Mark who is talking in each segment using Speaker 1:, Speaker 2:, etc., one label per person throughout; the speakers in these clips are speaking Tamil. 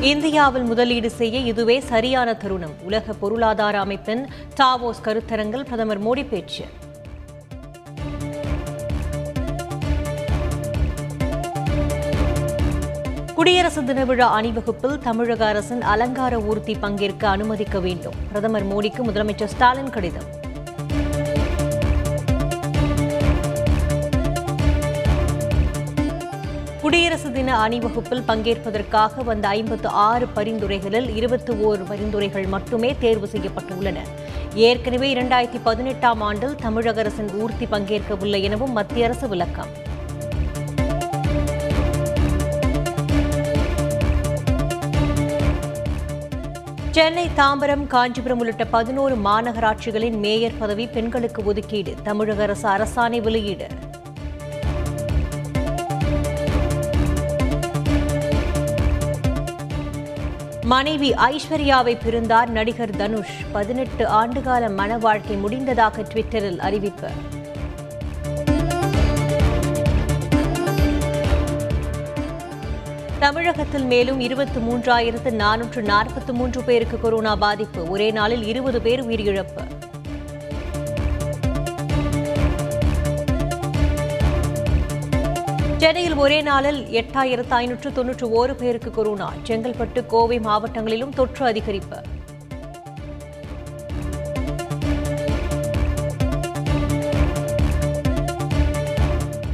Speaker 1: இந்தியாவில் முதலீடு செய்ய இதுவே சரியான தருணம். உலக பொருளாதார அமைப்பின் டாவோஸ் கருத்தரங்கில் பிரதமர் மோடி பேச்சு. குடியரசு தின விழா அணிவகுப்பில் தமிழக அரசின் அலங்கார ஊர்த்தி பங்கேற்க அனுமதிக்க வேண்டும். பிரதமர் மோடிக்கு முதலமைச்சர் ஸ்டாலின் கடிதம். குடியரசு தின அணிவகுப்பில் பங்கேற்பதற்காக வந்த ஐம்பத்து ஆறு பரிந்துரைகளில் இருபத்தி ஓரு பரிந்துரைகள் மட்டுமே தேர்வு செய்யப்பட்டுள்ளன. ஏற்கனவே இரண்டாயிரத்தி பதினெட்டாம் ஆண்டில் தமிழக அரசின் ஊர்த்தி பங்கேற்கவில்லை எனவும் மத்திய அரசு விளக்கம். சென்னை தாம்பரம் காஞ்சிபுரம் உள்ளிட்ட பதினோரு மாநகராட்சிகளின் மேயர் பதவி பெண்களுக்கு ஒதுக்கீடு தமிழக அரசு அரசாணை வெளியீடு. மனைவி ஐஸ்வர்யாவை பிரிந்தார் நடிகர் தனுஷ். பதினெட்டு ஆண்டுகால மன வாழ்க்கை முடிந்ததாக ட்விட்டரில் அறிவிப்பு. தமிழகத்தில் மேலும் இருபத்தி மூன்றாயிரத்து நானூற்று நாற்பத்தி மூன்று பேருக்கு கொரோனா பாதிப்பு. ஒரே நாளில் இருபது பேர் உயிரிழப்பு. சென்னையில் ஒரே நாளில் எட்டாயிரத்து ஐநூற்று தொன்னூற்று ஓரு பேருக்கு கொரோனா. செங்கல்பட்டு கோவை மாவட்டங்களிலும் தொற்று அதிகரிப்பு.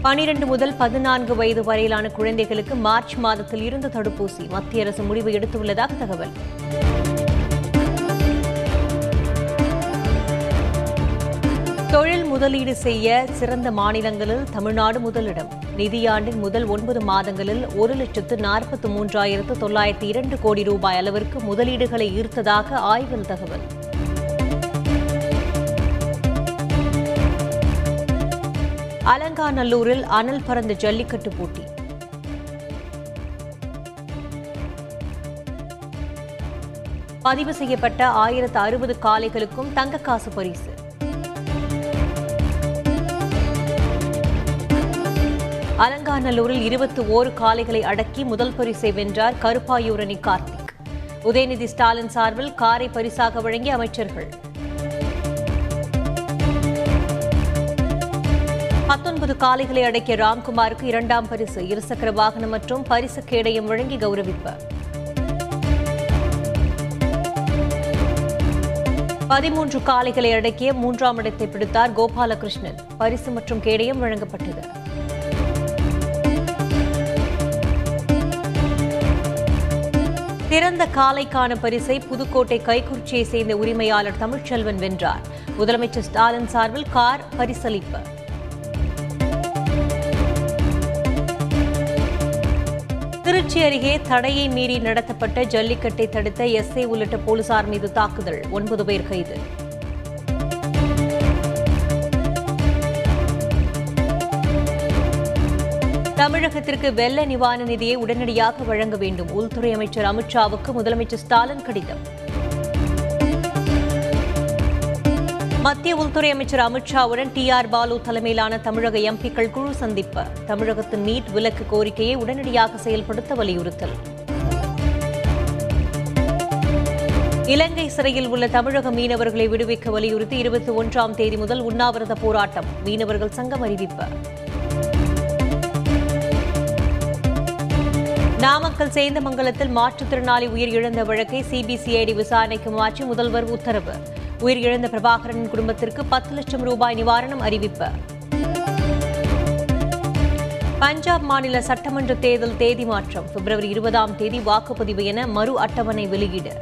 Speaker 1: பனிரெண்டு முதல் பதினான்கு வயது வரையிலான குழந்தைகளுக்கு மார்ச் மாதத்தில் இருந்து தடுப்பூசி மத்திய அரசு முடிவு எடுத்துள்ளதாக தகவல். தொழில் முதலீடு செய்ய சிறந்த மாநிலங்களில் தமிழ்நாடு முதலிடம். நிதியாண்டின் முதல் ஒன்பது மாதங்களில் ஒரு லட்சத்து நாற்பத்தி மூன்றாயிரத்து தொள்ளாயிரத்து இரண்டு கோடி ரூபாய் அளவிற்கு முதலீடுகளை ஈர்த்ததாக ஆய்வில் தகவல். அலங்காநல்லூரில் அனல் பறந்த ஜல்லிக்கட்டு போட்டி. பதிவு செய்யப்பட்ட ஆயிரத்து அறுபது காளைகளுக்கும் தங்கக்காசு பரிசு. அலங்காநல்லூரில் இருபத்தி ஓரு காளைகளை அடக்கி முதல் பரிசை வென்றார் கருப்பாயூரணி கார்த்திக். உதயநிதி ஸ்டாலின் சார்பில் காரை பரிசாக வழங்கிய அமைச்சர்கள். பத்தொன்பது காளைகளை அடக்கிய ராம்குமாருக்கு இரண்டாம் பரிசு இருசக்கர வாகனம் மற்றும் பரிசு கேடயம் வழங்கி கௌரவிப்பு. பதிமூன்று காளைகளை அடக்கிய மூன்றாம் இடத்தை பிடித்தார் கோபாலகிருஷ்ணன். பரிசு மற்றும் கேடயம் வழங்கப்பட்டது. சிறந்த காலைக்கான பரிசை புதுக்கோட்டை கைக்குறிச்சியை சேர்ந்த உரிமையாளர் தமிழ்ச்செல்வன் வென்றார். முதலமைச்சர் ஸ்டாலின் சார்பில் கார் பரிசளிப்பு. திருச்சி அருகே தடையை மீறி நடத்தப்பட்ட ஜல்லிக்கட்டை தடுத்த எஸ்ஐ உள்ளிட்ட போலீசார் மீது தாக்குதல். ஒன்பது பேர் கைது. தமிழகத்திற்கு வெள்ள நிவாரண நிதியை உடனடியாக வழங்க வேண்டும். உள்துறை அமைச்சர் அமித்ஷாவுக்கு முதலமைச்சர் ஸ்டாலின் கடிதம். மத்திய உள்துறை அமைச்சர் அமித்ஷாவுடன் டி ஆர் பாலு தலைமையிலான தமிழக எம்பிக்கள் குழு சந்திப்பு. தமிழகத்தின் நீட் விலக்கு கோரிக்கையை உடனடியாக செயல்படுத்த வலியுறுத்தல். இலங்கை சிறையில் உள்ள தமிழக மீனவர்களை விடுவிக்க வலியுறுத்தி இருபத்தி ஒன்றாம் தேதி முதல் உண்ணாவிரத போராட்டம். மீனவர்கள் சங்கம் அறிவிப்பு. நாமக்கல் சேந்தமங்கலத்தில் மாற்றுத்திறனாளி உயிர் இழந்த வழக்கை சிபிசிஐடி விசாரணைக்கு மாற்றி முதல்வர் உத்தரவு. உயிரிழந்த பிரபாகரன் குடும்பத்திற்கு பத்து லட்சம் ரூபாய் நிவாரணம் அறிவிப்பு. பஞ்சாப் மாநில சட்டமன்ற தேர்தல் தேதி மாற்றம். பிப்ரவரி இருபதாம் தேதி வாக்குப்பதிவு என மறு அட்டவணை வெளியீடு.